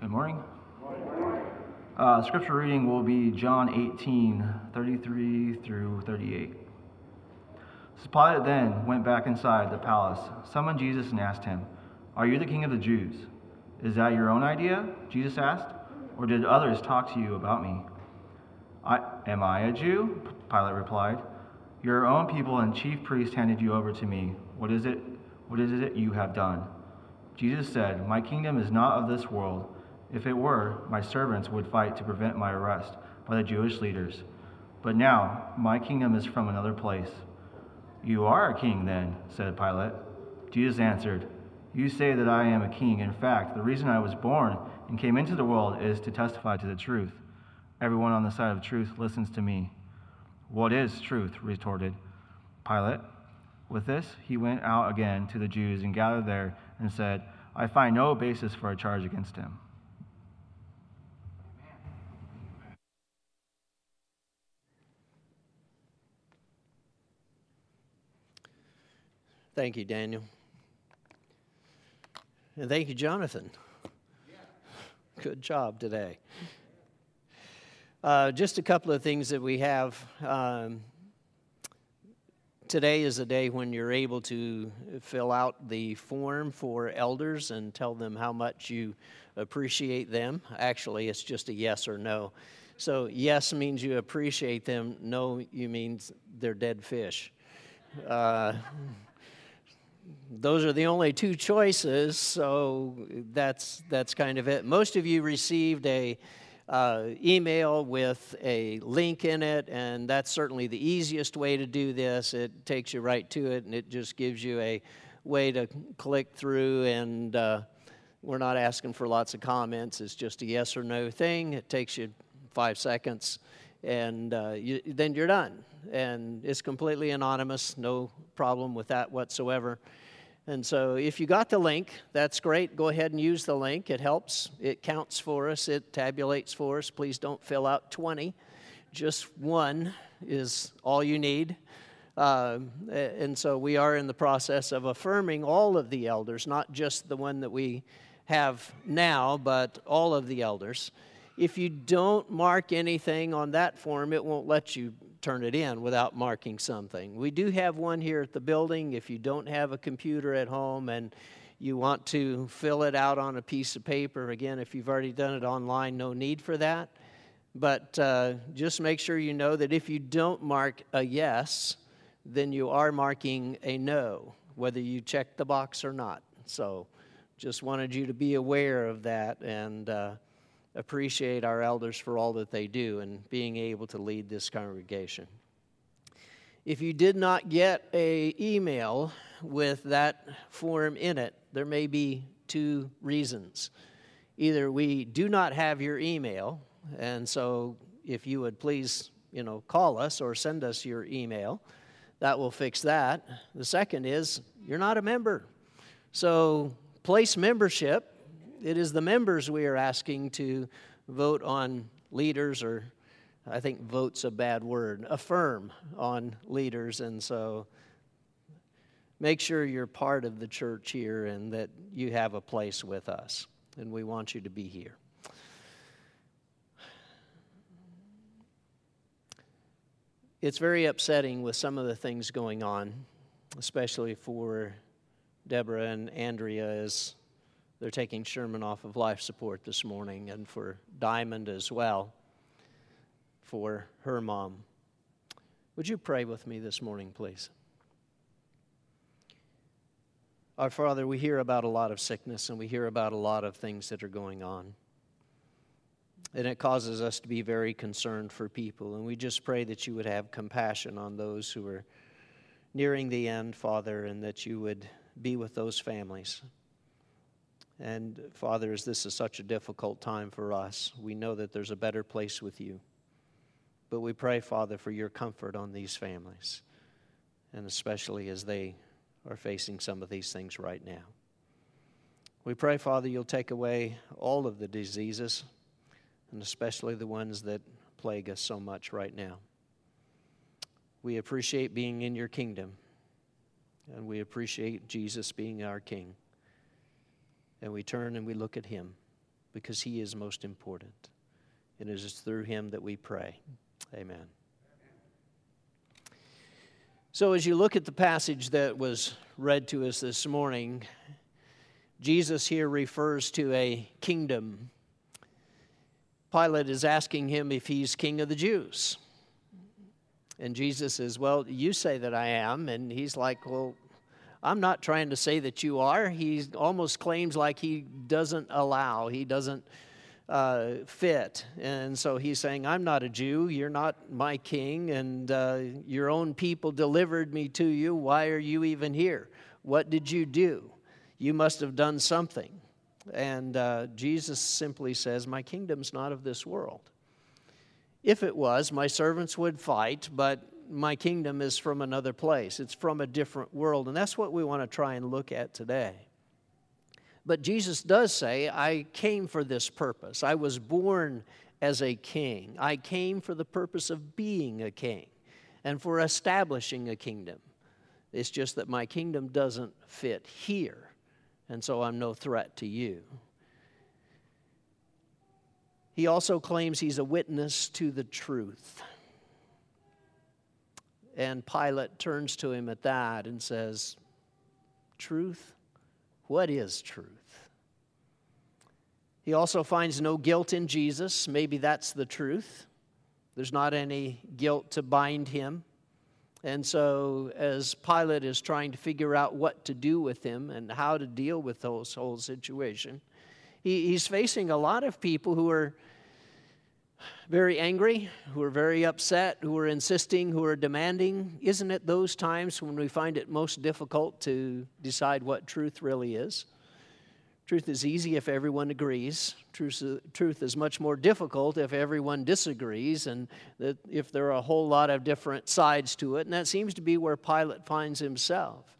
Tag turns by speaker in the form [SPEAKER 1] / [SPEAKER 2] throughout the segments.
[SPEAKER 1] Good morning. Uh, scripture reading will be John 18, 33 through 38. So Pilate then went back inside the palace, summoned Jesus, and asked him, Are you the king of the Jews? Is that your own idea? Jesus asked. Or did others talk to you about me? I, am I a Jew? Pilate replied. Your own people and chief priests handed you over to me. What is it? What is it you have done? Jesus said, My kingdom is not of this world. If it were, my servants would fight to prevent my arrest by the Jewish leaders. But now, my kingdom is from another place. You are a king, then, said Pilate. Jesus answered, You say that I am a king. In fact, the reason I was born and came into the world is to testify to the truth. Everyone on the side of truth listens to me. What is truth? retorted Pilate. With this, he went out again to the Jews and gathered there and said, I find no basis for a charge against him.
[SPEAKER 2] Thank you, Daniel. And thank you, Jonathan. Good job today. Uh, just a couple of things that we have. Um, today is a day when you're able to fill out the form for elders and tell them how much you appreciate them. Actually, it's just a yes or no. So, yes means you appreciate them, no, you means they're dead fish. Uh, those are the only two choices, so that's, that's kind of it. Most of you received a uh, email with a link in it, and that's certainly the easiest way to do this. It takes you right to it, and it just gives you a way to click through. And uh, we're not asking for lots of comments, it's just a yes or no thing. It takes you five seconds, and uh, you, then you're done. And it's completely anonymous, no problem with that whatsoever. And so if you got the link, that's great. Go ahead and use the link. It helps. It counts for us, it tabulates for us. Please don't fill out 20. Just one is all you need. Uh, and so we are in the process of affirming all of the elders, not just the one that we have now, but all of the elders. If you don't mark anything on that form, it won't let you turn it in without marking something. We do have one here at the building. If you don't have a computer at home and you want to fill it out on a piece of paper, again, if you've already done it online, no need for that. But uh, just make sure you know that if you don't mark a yes, then you are marking a no, whether you check the box or not. So just wanted you to be aware of that and. Uh, appreciate our elders for all that they do and being able to lead this congregation. If you did not get a email with that form in it, there may be two reasons. Either we do not have your email, and so if you would please, you know, call us or send us your email, that will fix that. The second is you're not a member. So place membership it is the members we are asking to vote on leaders, or I think vote's a bad word, affirm on leaders. And so make sure you're part of the church here and that you have a place with us. And we want you to be here. It's very upsetting with some of the things going on, especially for Deborah and Andrea as they're taking Sherman off of life support this morning, and for Diamond as well, for her mom. Would you pray with me this morning, please? Our Father, we hear about a lot of sickness and we hear about a lot of things that are going on. And it causes us to be very concerned for people. And we just pray that you would have compassion on those who are nearing the end, Father, and that you would be with those families. And Father, as this is such a difficult time for us, we know that there's a better place with you. But we pray, Father, for your comfort on these families, and especially as they are facing some of these things right now. We pray, Father, you'll take away all of the diseases, and especially the ones that plague us so much right now. We appreciate being in your kingdom, and we appreciate Jesus being our King and we turn and we look at Him. because he is most important. And it is through him that we pray. Amen. So, as you look at the passage that was read to us this morning, Jesus here refers to a kingdom. Pilate is asking him if he's king of the Jews. And Jesus says, Well, you say that I am. And he's like, Well, I'm not trying to say that you are. He almost claims like he doesn't allow, he doesn't uh, fit. And so he's saying, I'm not a Jew. You're not my king. And uh, your own people delivered me to you. Why are you even here? What did you do? You must have done something. And uh, Jesus simply says, My kingdom's not of this world. If it was, my servants would fight, but my kingdom is from another place. It's from a different world. And that's what we want to try and look at today. But Jesus does say, I came for this purpose. I was born as a king. I came for the purpose of being a king and for establishing a kingdom. It's just that my kingdom doesn't fit here, and so I'm no threat to you. He also claims he's a witness to the truth. And Pilate turns to him at that and says, Truth? What is truth? He also finds no guilt in Jesus. Maybe that's the truth. There's not any guilt to bind him. And so, as Pilate is trying to figure out what to do with him and how to deal with this whole situation, he, he's facing a lot of people who are very angry, who are very upset, who are insisting, who are demanding. Isn't it those times when we find it most difficult to decide what truth really is? Truth is easy if everyone agrees. Truth, truth is much more difficult if everyone disagrees and that if there are a whole lot of different sides to it. And that seems to be where Pilate finds himself.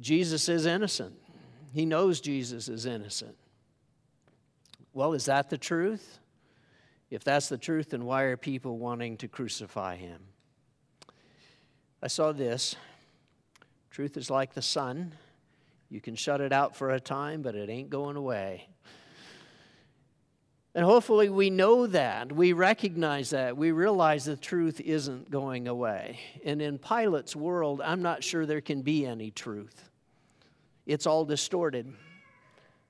[SPEAKER 2] Jesus is innocent. He knows Jesus is innocent. Well, is that the truth? If that's the truth, then why are people wanting to crucify him? I saw this. Truth is like the sun. You can shut it out for a time, but it ain't going away. And hopefully, we know that. We recognize that. We realize the truth isn't going away. And in Pilate's world, I'm not sure there can be any truth. It's all distorted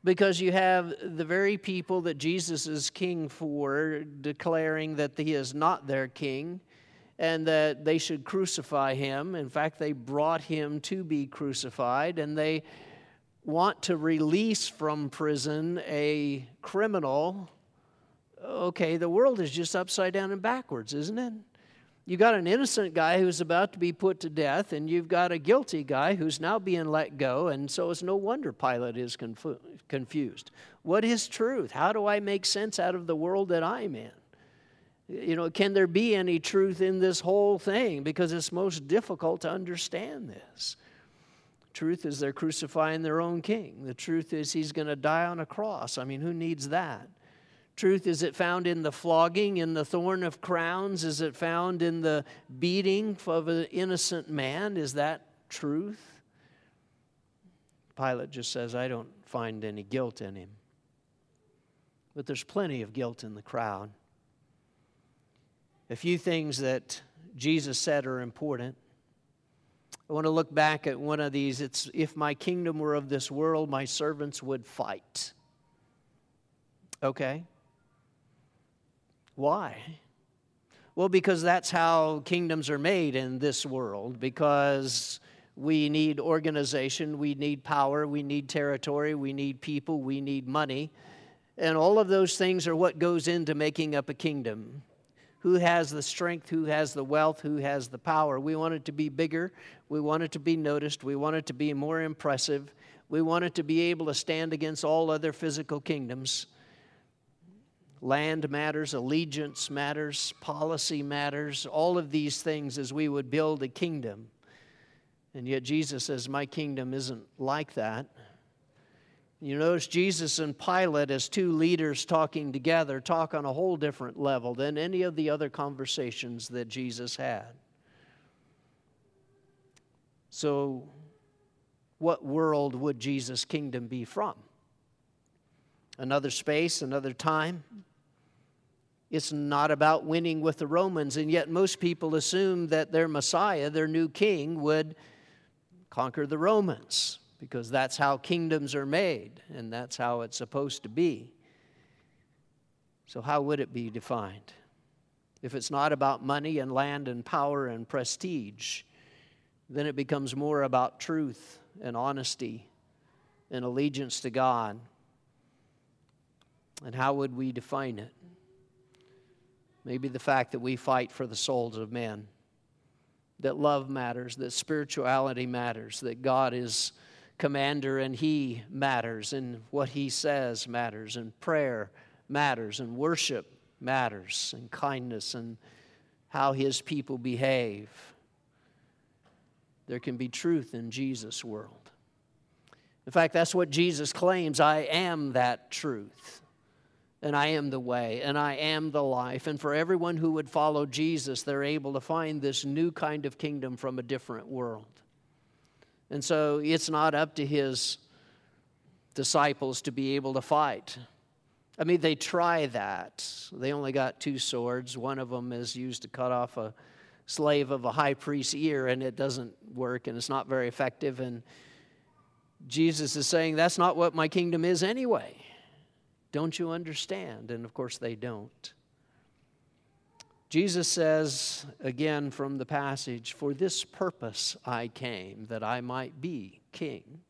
[SPEAKER 2] because you have the very people that Jesus is king for declaring that he is not their king and that they should crucify him. In fact, they brought him to be crucified and they want to release from prison a criminal. Okay, the world is just upside down and backwards, isn't it? You got an innocent guy who's about to be put to death, and you've got a guilty guy who's now being let go, and so it's no wonder Pilate is confu- confused. What is truth? How do I make sense out of the world that I'm in? You know, can there be any truth in this whole thing? Because it's most difficult to understand this. Truth is they're crucifying their own king. The truth is he's going to die on a cross. I mean, who needs that? Truth, is it found in the flogging, in the thorn of crowns? Is it found in the beating of an innocent man? Is that truth? Pilate just says, I don't find any guilt in him. But there's plenty of guilt in the crowd. A few things that Jesus said are important. I want to look back at one of these. It's if my kingdom were of this world, my servants would fight. Okay? Why? Well, because that's how kingdoms are made in this world, because we need organization, we need power, we need territory, we need people, we need money. And all of those things are what goes into making up a kingdom. Who has the strength? Who has the wealth? Who has the power? We want it to be bigger. We want it to be noticed. We want it to be more impressive. We want it to be able to stand against all other physical kingdoms. Land matters, allegiance matters, policy matters, all of these things as we would build a kingdom. And yet Jesus says, My kingdom isn't like that. You notice Jesus and Pilate, as two leaders talking together, talk on a whole different level than any of the other conversations that Jesus had. So, what world would Jesus' kingdom be from? another space, another time. It's not about winning with the Romans, and yet most people assume that their Messiah, their new king, would conquer the Romans because that's how kingdoms are made and that's how it's supposed to be. So, how would it be defined? If it's not about money and land and power and prestige, then it becomes more about truth and honesty and allegiance to God. And how would we define it? Maybe the fact that we fight for the souls of men, that love matters, that spirituality matters, that God is commander and He matters, and what He says matters, and prayer matters, and worship matters, and kindness, and how His people behave. There can be truth in Jesus' world. In fact, that's what Jesus claims I am that truth, and I am the way, and I am the life. And for everyone who would follow Jesus, they're able to find this new kind of kingdom from a different world. And so it's not up to his disciples to be able to fight. I mean, they try that. They only got two swords. One of them is used to cut off a slave of a high priest's ear, and it doesn't work, and it's not very effective. And Jesus is saying, That's not what my kingdom is anyway. Don't you understand? And of course, they don't. Jesus says, again from the passage, For this purpose I came, that I might be king.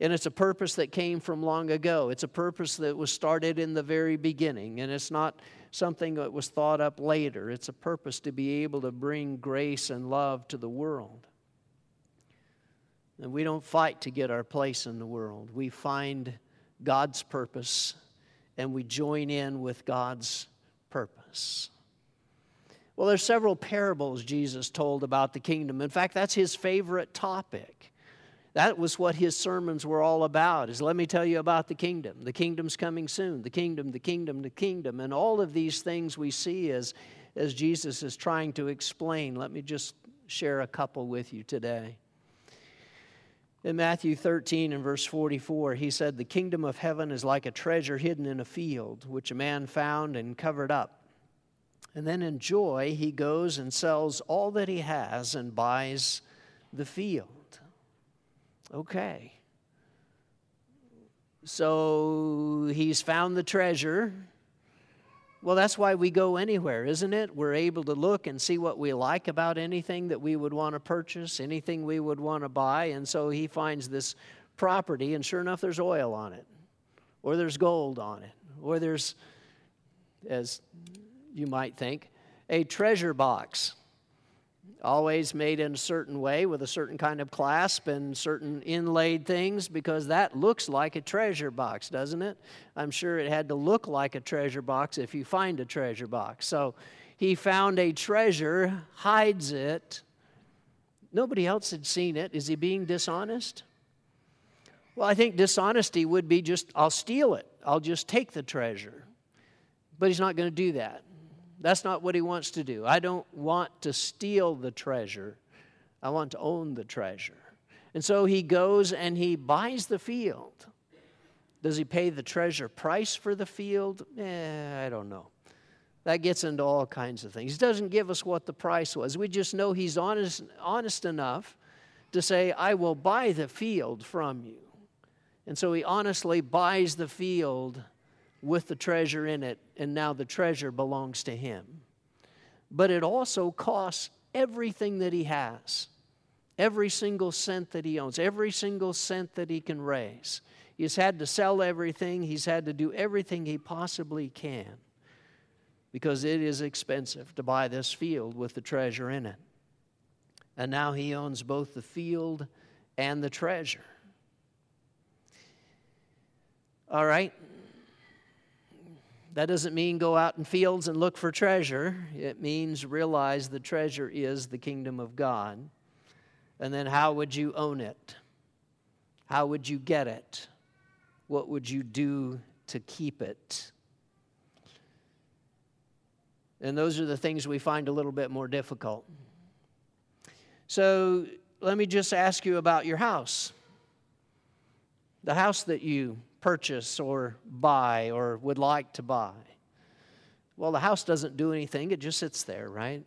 [SPEAKER 2] And it's a purpose that came from long ago. It's a purpose that was started in the very beginning. And it's not something that was thought up later. It's a purpose to be able to bring grace and love to the world. And we don't fight to get our place in the world. We find God's purpose and we join in with God's purpose. Well, there's several parables Jesus told about the kingdom. In fact, that's his favorite topic. That was what his sermons were all about. Is let me tell you about the kingdom. The kingdom's coming soon. The kingdom, the kingdom, the kingdom. And all of these things we see as as Jesus is trying to explain. Let me just share a couple with you today. In Matthew 13 and verse 44, he said, The kingdom of heaven is like a treasure hidden in a field, which a man found and covered up. And then in joy, he goes and sells all that he has and buys the field. Okay. So he's found the treasure. Well, that's why we go anywhere, isn't it? We're able to look and see what we like about anything that we would want to purchase, anything we would want to buy. And so he finds this property, and sure enough, there's oil on it, or there's gold on it, or there's, as you might think, a treasure box always made in a certain way with a certain kind of clasp and certain inlaid things because that looks like a treasure box, doesn't it? I'm sure it had to look like a treasure box if you find a treasure box. So he found a treasure, hides it. Nobody else had seen it. Is he being dishonest? Well, I think dishonesty would be just, I'll steal it, I'll just take the treasure. But he's not going to do that. That's not what he wants to do. I don't want to steal the treasure, I want to own the treasure. And so he goes and he buys the field. Does he pay the treasure price for the field? Eh, I don't know. That gets into all kinds of things. He doesn't give us what the price was. We just know he's honest, honest enough to say, I will buy the field from you. And so he honestly buys the field with the treasure in it, and now the treasure belongs to him. But it also costs everything that he has, every single cent that he owns, every single cent that he can raise. He's had to sell everything, he's had to do everything he possibly can because it is expensive to buy this field with the treasure in it. And now he owns both the field and the treasure. All right, that doesn't mean go out in fields and look for treasure. It means realize the treasure is the kingdom of God. And then how would you own it? How would you get it? What would you do to keep it? And those are the things we find a little bit more difficult. So let me just ask you about your house. The house that you purchase or buy or would like to buy. Well, the house doesn't do anything, it just sits there, right?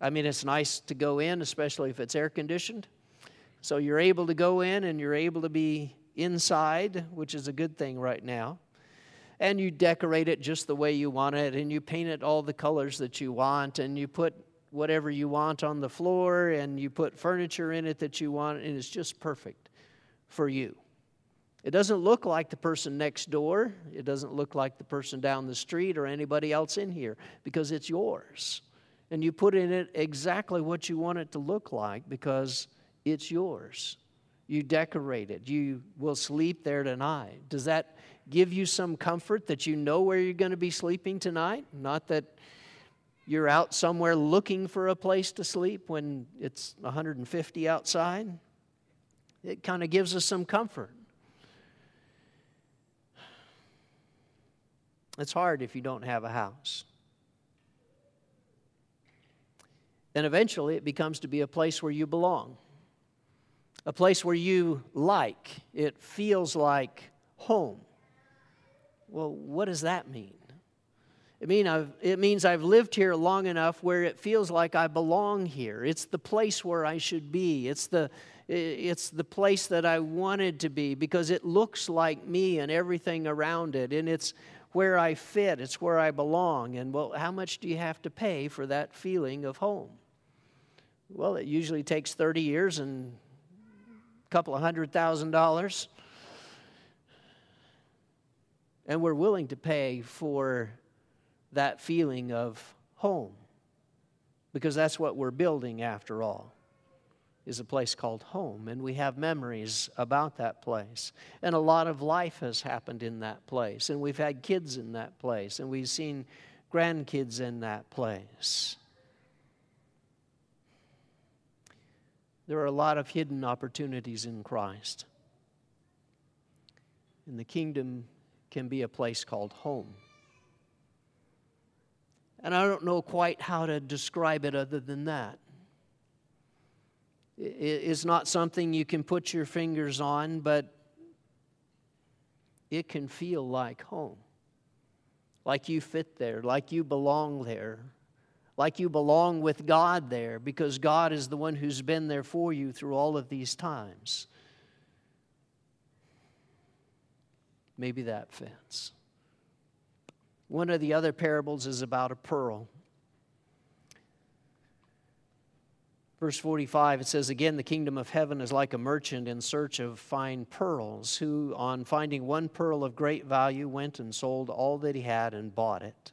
[SPEAKER 2] I mean, it's nice to go in, especially if it's air conditioned. So you're able to go in and you're able to be inside, which is a good thing right now. And you decorate it just the way you want it, and you paint it all the colors that you want, and you put whatever you want on the floor, and you put furniture in it that you want, and it's just perfect for you. It doesn't look like the person next door. It doesn't look like the person down the street or anybody else in here because it's yours. And you put in it exactly what you want it to look like because it's yours. You decorate it. You will sleep there tonight. Does that give you some comfort that you know where you're going to be sleeping tonight? Not that you're out somewhere looking for a place to sleep when it's 150 outside. It kind of gives us some comfort. It's hard if you don't have a house. And eventually it becomes to be a place where you belong, a place where you like. It feels like home. Well, what does that mean? It, mean I've, it means I've lived here long enough where it feels like I belong here. It's the place where I should be. It's the, it's the place that I wanted to be because it looks like me and everything around it. And it's where I fit, it's where I belong. And well, how much do you have to pay for that feeling of home? Well, it usually takes 30 years and a couple of hundred thousand dollars. And we're willing to pay for that feeling of home because that's what we're building after all is a place called home, and we have memories about that place. And a lot of life has happened in that place, and we've had kids in that place, and we've seen grandkids in that place. There are a lot of hidden opportunities in Christ. And the kingdom can be a place called home. And I don't know quite how to describe it other than that is not something you can put your fingers on, but it can feel like home. Like you fit there, like you belong there, like you belong with God there, because God is the one who's been there for you through all of these times. Maybe that fits. One of the other parables is about a pearl. Verse 45, it says, Again, the kingdom of heaven is like a merchant in search of fine pearls, who, on finding one pearl of great value, went and sold all that he had and bought it.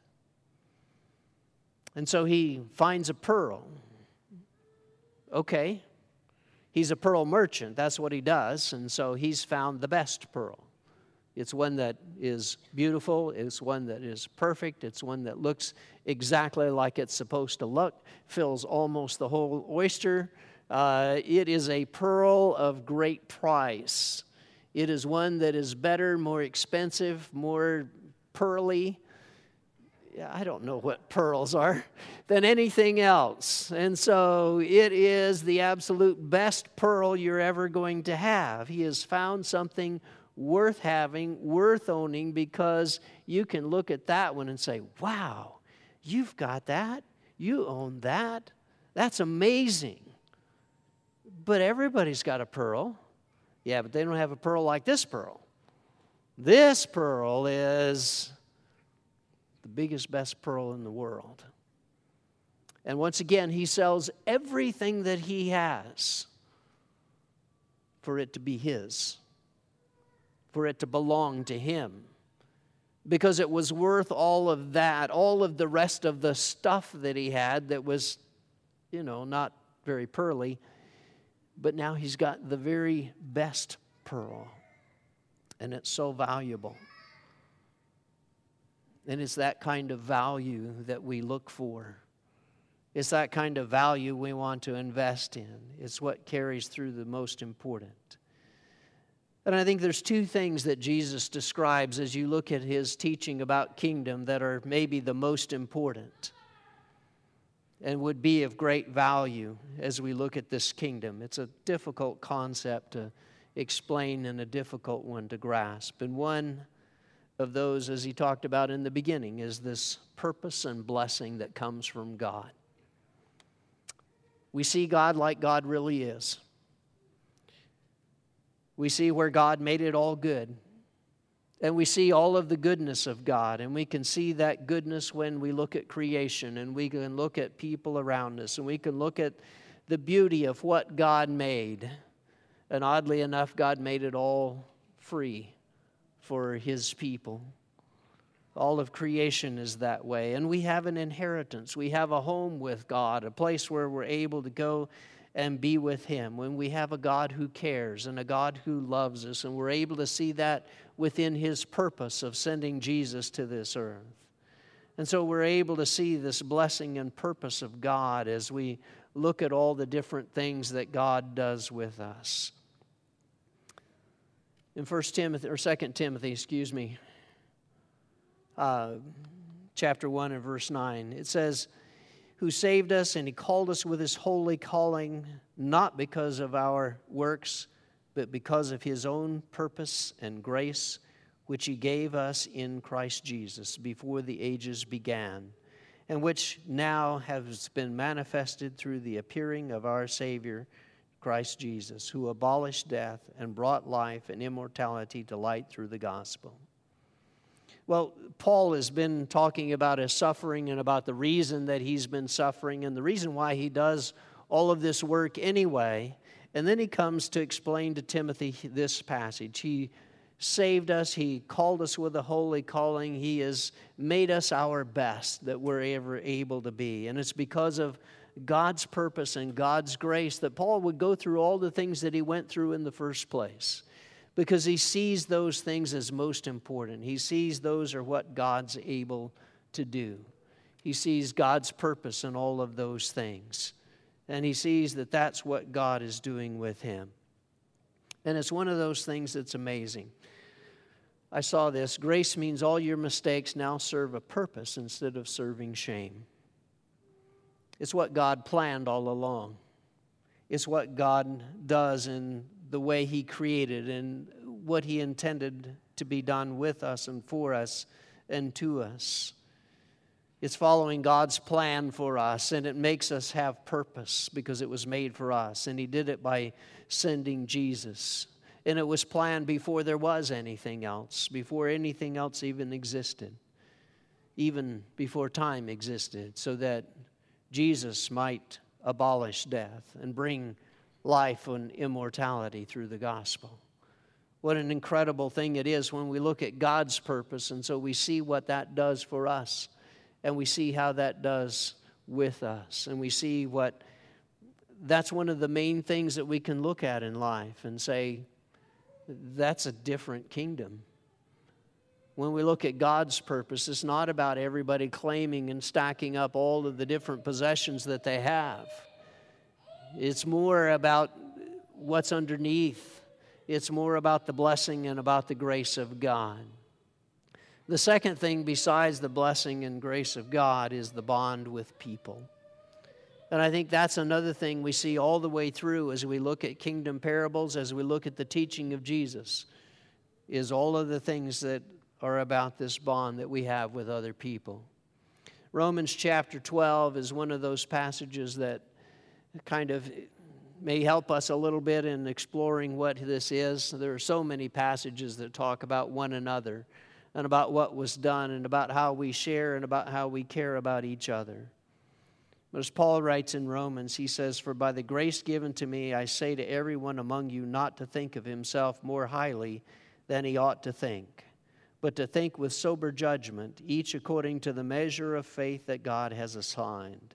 [SPEAKER 2] And so he finds a pearl. Okay, he's a pearl merchant. That's what he does. And so he's found the best pearl. It's one that is beautiful, it's one that is perfect, it's one that looks exactly like it's supposed to look, fills almost the whole oyster. Uh, it is a pearl of great price. It is one that is better, more expensive, more pearly. I don't know what pearls are than anything else. And so it is the absolute best pearl you're ever going to have. He has found something worth having, worth owning, because you can look at that one and say, wow, you've got that. You own that. That's amazing. But everybody's got a pearl. Yeah, but they don't have a pearl like this pearl. This pearl is the biggest, best pearl in the world. And once again, he sells everything that he has for it to be his for it to belong to him because it was worth all of that, all of the rest of the stuff that he had that was, you know, not very pearly. But now he's got the very best pearl, and it's so valuable. And it's that kind of value that we look for. It's that kind of value we want to invest in. It's what carries through the most important. And I think there's two things that Jesus describes as you look at his teaching about kingdom that are maybe the most important and would be of great value as we look at this kingdom. It's a difficult concept to explain and a difficult one to grasp. And one of those, as he talked about in the beginning, is this purpose and blessing that comes from God. We see God like God really is. We see where God made it all good. And we see all of the goodness of God. And we can see that goodness when we look at creation and we can look at people around us and we can look at the beauty of what God made. And oddly enough, God made it all free for His people. All of creation is that way. And we have an inheritance. We have a home with God, a place where we're able to go and be with Him. When we have a God who cares and a God who loves us, and we're able to see that within His purpose of sending Jesus to this earth. And so we're able to see this blessing and purpose of God as we look at all the different things that God does with us. In 1 Timothy, or 2 Timothy, excuse me, uh, chapter 1 and verse 9, it says, who saved us and he called us with his holy calling, not because of our works, but because of his own purpose and grace, which he gave us in Christ Jesus before the ages began, and which now has been manifested through the appearing of our Savior, Christ Jesus, who abolished death and brought life and immortality to light through the gospel well, Paul has been talking about his suffering and about the reason that he's been suffering and the reason why he does all of this work anyway. And then he comes to explain to Timothy this passage. He saved us, he called us with a holy calling, he has made us our best that we're ever able to be. And it's because of God's purpose and God's grace that Paul would go through all the things that he went through in the first place because he sees those things as most important. He sees those are what God's able to do. He sees God's purpose in all of those things. And he sees that that's what God is doing with him. And it's one of those things that's amazing. I saw this grace means all your mistakes now serve a purpose instead of serving shame. It's what God planned all along. It's what God does in the way He created and what He intended to be done with us and for us and to us. It's following God's plan for us, and it makes us have purpose because it was made for us. And He did it by sending Jesus. And it was planned before there was anything else, before anything else even existed, even before time existed, so that Jesus might abolish death and bring life and immortality through the gospel. What an incredible thing it is when we look at God's purpose, and so we see what that does for us, and we see how that does with us, and we see what that's one of the main things that we can look at in life and say, that's a different kingdom. When we look at God's purpose, it's not about everybody claiming and stacking up all of the different possessions that they have. It's more about what's underneath, it's more about the blessing and about the grace of God. The second thing, besides the blessing and grace of God, is the bond with people. And I think that's another thing we see all the way through as we look at kingdom parables, as we look at the teaching of Jesus, is all of the things that are about this bond that we have with other people. Romans chapter 12 is one of those passages that kind of may help us a little bit in exploring what this is. There are so many passages that talk about one another and about what was done and about how we share and about how we care about each other. But as Paul writes in Romans, he says, For by the grace given to me, I say to everyone among you not to think of himself more highly than he ought to think, but to think with sober judgment, each according to the measure of faith that God has assigned.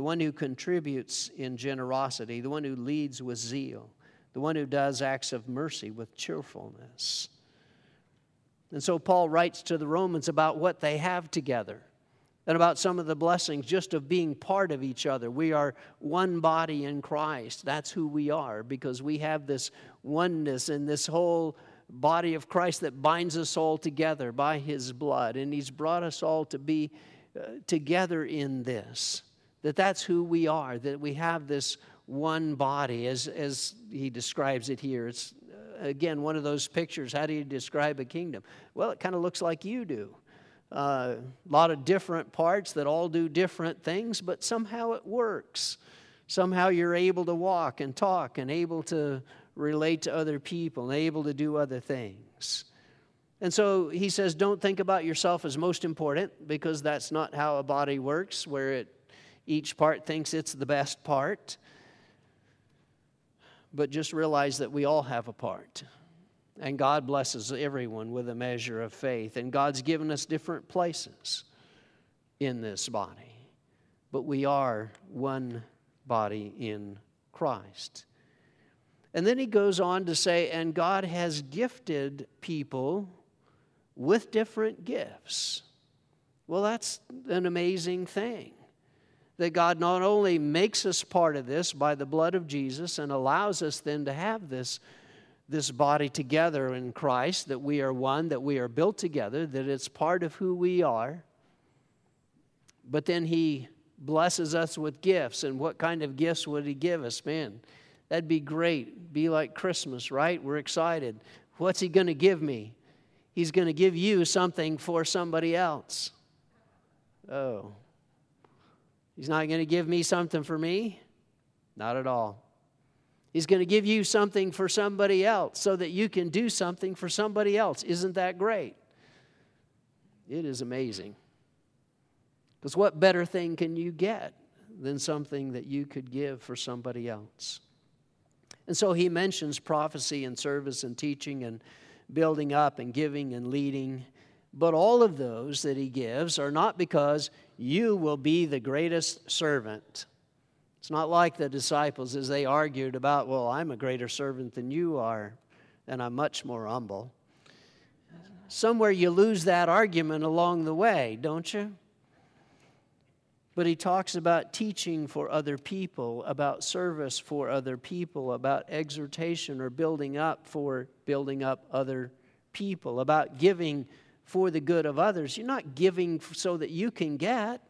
[SPEAKER 2] the one who contributes in generosity, the one who leads with zeal, the one who does acts of mercy with cheerfulness. And so Paul writes to the Romans about what they have together and about some of the blessings just of being part of each other. We are one body in Christ. That's who we are because we have this oneness and this whole body of Christ that binds us all together by his blood. And he's brought us all to be uh, together in this. That that's who we are, that we have this one body as, as he describes it here. It's again one of those pictures. How do you describe a kingdom? Well, it kind of looks like you do. A uh, lot of different parts that all do different things, but somehow it works. Somehow you're able to walk and talk and able to relate to other people and able to do other things. And so he says, don't think about yourself as most important because that's not how a body works, where it, each part thinks it's the best part but just realize that we all have a part. And God blesses everyone with a measure of faith. And God's given us different places in this body. But we are one body in Christ. And then he goes on to say, and God has gifted people with different gifts. Well, that's an amazing thing that God not only makes us part of this by the blood of Jesus and allows us then to have this, this body together in Christ, that we are one, that we are built together, that it's part of who we are, but then He blesses us with gifts. And what kind of gifts would He give us? Man, that'd be great. Be like Christmas, right? We're excited. What's He going to give me? He's going to give you something for somebody else. Oh, He's not going to give me something for me. Not at all. He's going to give you something for somebody else so that you can do something for somebody else. Isn't that great? It is amazing. Because what better thing can you get than something that you could give for somebody else? And so he mentions prophecy and service and teaching and building up and giving and leading. But all of those that he gives are not because you will be the greatest servant. It's not like the disciples as they argued about, well, I'm a greater servant than you are, and I'm much more humble. Somewhere you lose that argument along the way, don't you? But he talks about teaching for other people, about service for other people, about exhortation or building up for building up other people, about giving for the good of others. You're not giving so that you can get.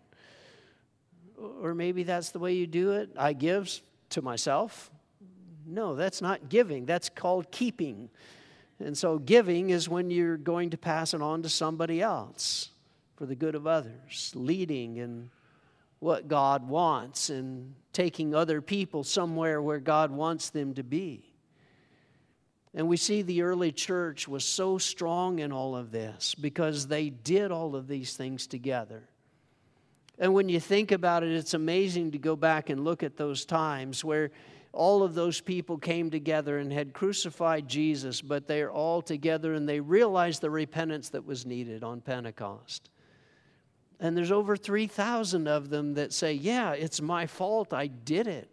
[SPEAKER 2] Or maybe that's the way you do it. I give to myself. No, that's not giving. That's called keeping. And so giving is when you're going to pass it on to somebody else for the good of others, leading in what God wants and taking other people somewhere where God wants them to be. And we see the early church was so strong in all of this because they did all of these things together. And when you think about it, it's amazing to go back and look at those times where all of those people came together and had crucified Jesus, but they're all together and they realized the repentance that was needed on Pentecost. And there's over 3,000 of them that say, Yeah, it's my fault. I did it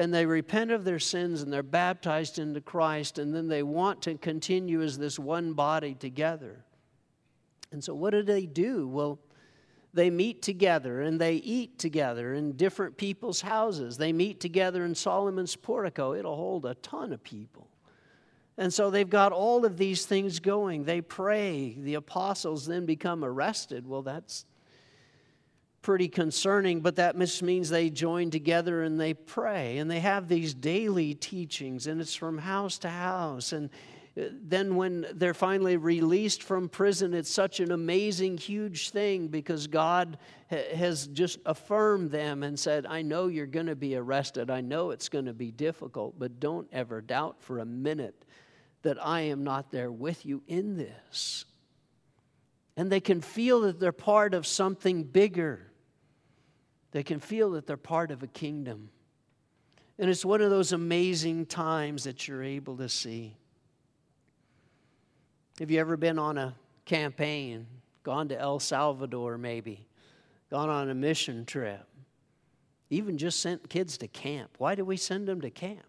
[SPEAKER 2] and they repent of their sins and they're baptized into Christ, and then they want to continue as this one body together. And so, what do they do? Well, they meet together and they eat together in different people's houses. They meet together in Solomon's portico. It'll hold a ton of people. And so they've got all of these things going. They pray. The apostles then become arrested. Well, that's pretty concerning, but that means they join together and they pray and they have these daily teachings, and it's from house to house. And uh, then when they're finally released from prison, it's such an amazing, huge thing because God has just affirmed them and said, I know you're going to be arrested. I know it's going to be difficult, but don't ever doubt for a minute that I am not there with you in this. And they can feel that they're part of something bigger. They can feel that they're part of a kingdom. And it's one of those amazing times that you're able to see. Have you ever been on a campaign, gone to El Salvador maybe, gone on a mission trip, even just sent kids to camp? Why do we send them to camp?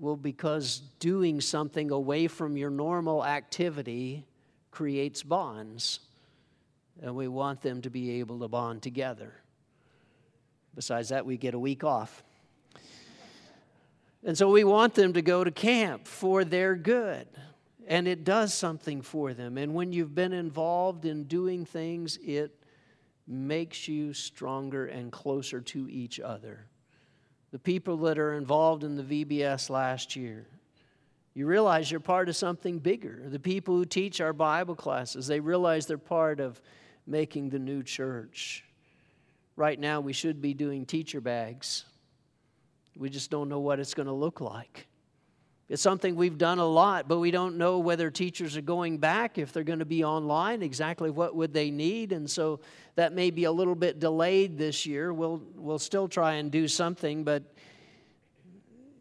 [SPEAKER 2] Well, because doing something away from your normal activity creates bonds, and we want them to be able to bond together. Besides that, we get a week off. And so we want them to go to camp for their good. And it does something for them. And when you've been involved in doing things, it makes you stronger and closer to each other. The people that are involved in the VBS last year, you realize you're part of something bigger. The people who teach our Bible classes, they realize they're part of making the new church. Right now, we should be doing teacher bags. We just don't know what it's going to look like. It's something we've done a lot, but we don't know whether teachers are going back, if they're going to be online, exactly what would they need. And so that may be a little bit delayed this year. We'll, we'll still try and do something, but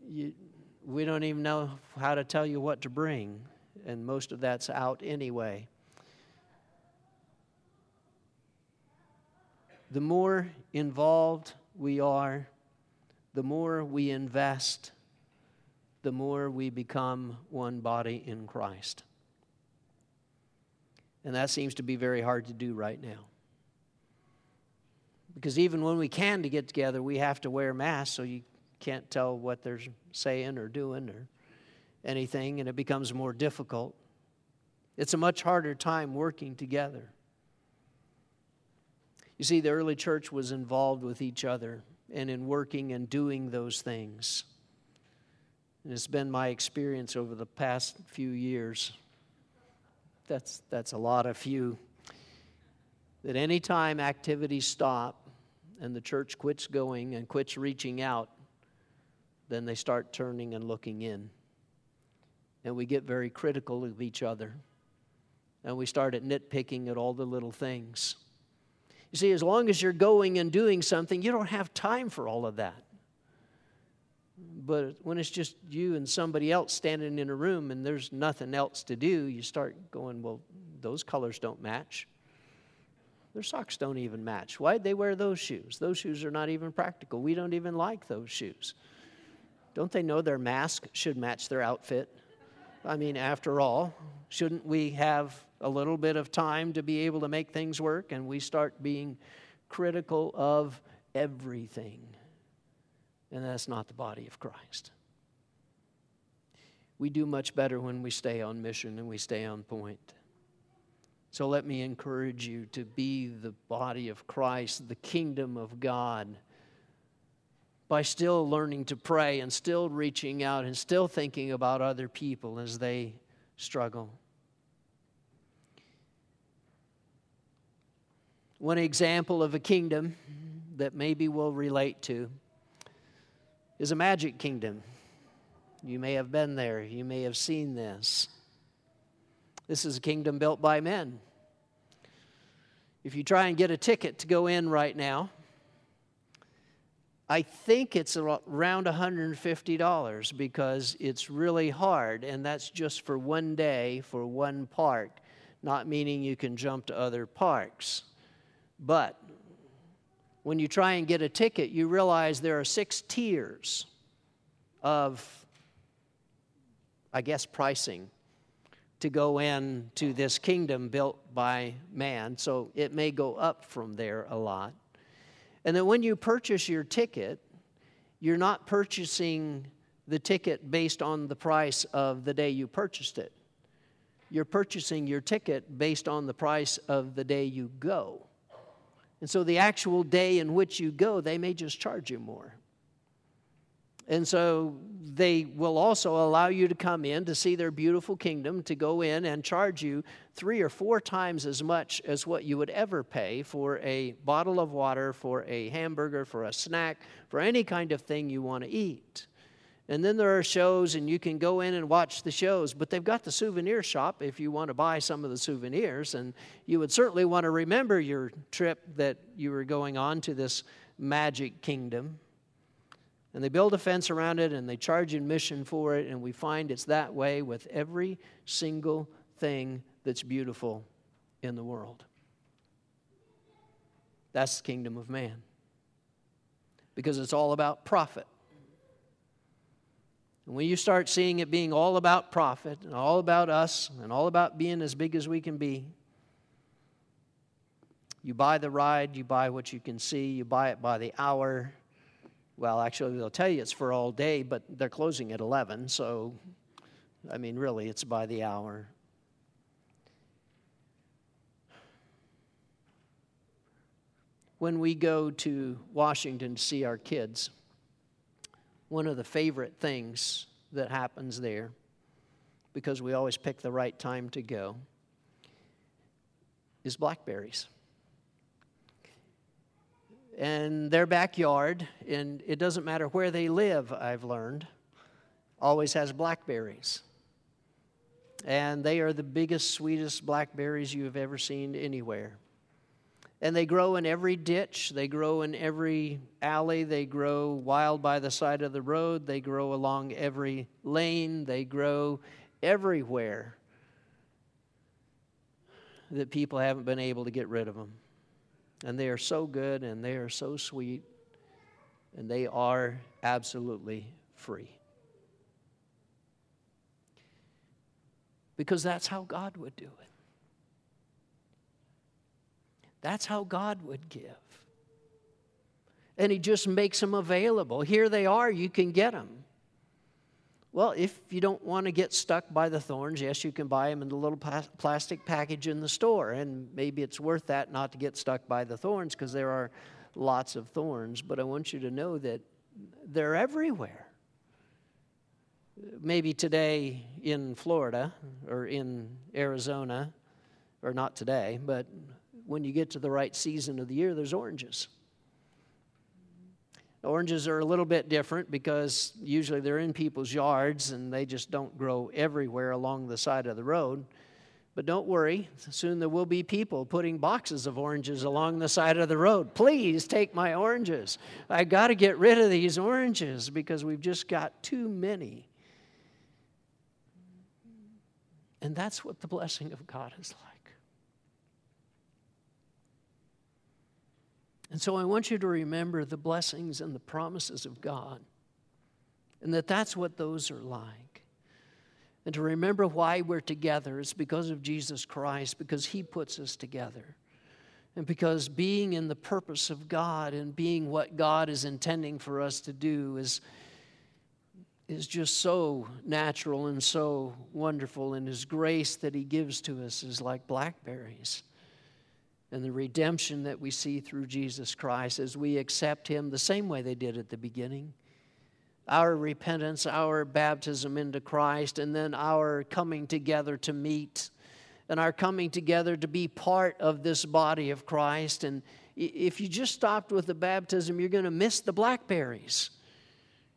[SPEAKER 2] you, we don't even know how to tell you what to bring. And most of that's out anyway. The more involved we are, the more we invest, the more we become one body in Christ. And that seems to be very hard to do right now. Because even when we can to get together, we have to wear masks, so you can't tell what they're saying or doing or anything, and it becomes more difficult. It's a much harder time working together. You see, the early church was involved with each other and in working and doing those things. And it's been my experience over the past few years. That's, that's a lot of few. That anytime activities stop and the church quits going and quits reaching out, then they start turning and looking in. And we get very critical of each other. And we start at nitpicking at all the little things. You see, as long as you're going and doing something, you don't have time for all of that. But when it's just you and somebody else standing in a room and there's nothing else to do, you start going, well, those colors don't match. Their socks don't even match. Why'd they wear those shoes? Those shoes are not even practical. We don't even like those shoes. Don't they know their mask should match their outfit? I mean, after all, shouldn't we have a little bit of time to be able to make things work, and we start being critical of everything. And that's not the body of Christ. We do much better when we stay on mission and we stay on point. So let me encourage you to be the body of Christ, the kingdom of God, by still learning to pray and still reaching out and still thinking about other people as they struggle. One example of a kingdom that maybe we'll relate to is a magic kingdom. You may have been there, you may have seen this. This is a kingdom built by men. If you try and get a ticket to go in right now, I think it's around $150 because it's really hard, and that's just for one day for one park, not meaning you can jump to other parks. But when you try and get a ticket, you realize there are six tiers of, I guess, pricing to go in to this kingdom built by man. So it may go up from there a lot. And then when you purchase your ticket, you're not purchasing the ticket based on the price of the day you purchased it. You're purchasing your ticket based on the price of the day you go. And so the actual day in which you go, they may just charge you more. And so they will also allow you to come in to see their beautiful kingdom, to go in and charge you three or four times as much as what you would ever pay for a bottle of water, for a hamburger, for a snack, for any kind of thing you want to eat. And then there are shows, and you can go in and watch the shows, but they've got the souvenir shop if you want to buy some of the souvenirs. And you would certainly want to remember your trip that you were going on to this magic kingdom. And they build a fence around it and they charge admission for it, and we find it's that way with every single thing that's beautiful in the world. That's the kingdom of man. Because it's all about profit. And when you start seeing it being all about profit and all about us and all about being as big as we can be, you buy the ride, you buy what you can see, you buy it by the hour. Well, actually, they'll tell you it's for all day, but they're closing at 11, so I mean, really, it's by the hour. When we go to Washington to see our kids, one of the favorite things that happens there, because we always pick the right time to go, is blackberries. And their backyard, and it doesn't matter where they live, I've learned, always has blackberries. And they are the biggest, sweetest blackberries you have ever seen anywhere. And they grow in every ditch, they grow in every alley, they grow wild by the side of the road, they grow along every lane, they grow everywhere that people haven't been able to get rid of them. And they are so good and they are so sweet and they are absolutely free. Because that's how God would do it. That's how God would give. And He just makes them available. Here they are, you can get them. Well, if you don't want to get stuck by the thorns, yes, you can buy them in the little plastic package in the store. And maybe it's worth that not to get stuck by the thorns because there are lots of thorns. But I want you to know that they're everywhere. Maybe today in Florida or in Arizona, or not today, but when you get to the right season of the year, there's oranges. Oranges are a little bit different because usually they're in people's yards and they just don't grow everywhere along the side of the road. But don't worry, soon there will be people putting boxes of oranges along the side of the road. Please take my oranges. I've got to get rid of these oranges because we've just got too many. And that's what the blessing of God is like. And so I want you to remember the blessings and the promises of God, and that that's what those are like. And to remember why we're together is because of Jesus Christ, because He puts us together. And because being in the purpose of God and being what God is intending for us to do is, is just so natural and so wonderful. And His grace that He gives to us is like blackberries and the redemption that we see through Jesus Christ as we accept Him the same way they did at the beginning. Our repentance, our baptism into Christ, and then our coming together to meet, and our coming together to be part of this body of Christ. And if you just stopped with the baptism, you're going to miss the blackberries.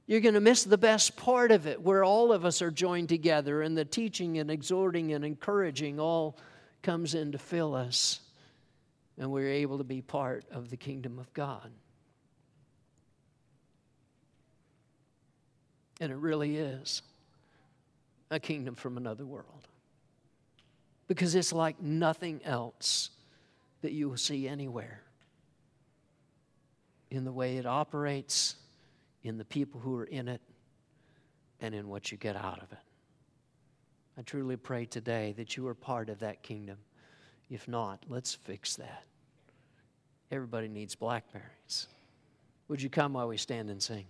[SPEAKER 2] You're going to miss the best part of it, where all of us are joined together, and the teaching and exhorting and encouraging all comes in to fill us and we're able to be part of the kingdom of God. And it really is a kingdom from another world. Because it's like nothing else that you will see anywhere in the way it operates, in the people who are in it, and in what you get out of it. I truly pray today that you are part of that kingdom. If not, let's fix that. Everybody needs blackberries. Would you come while we stand and sing?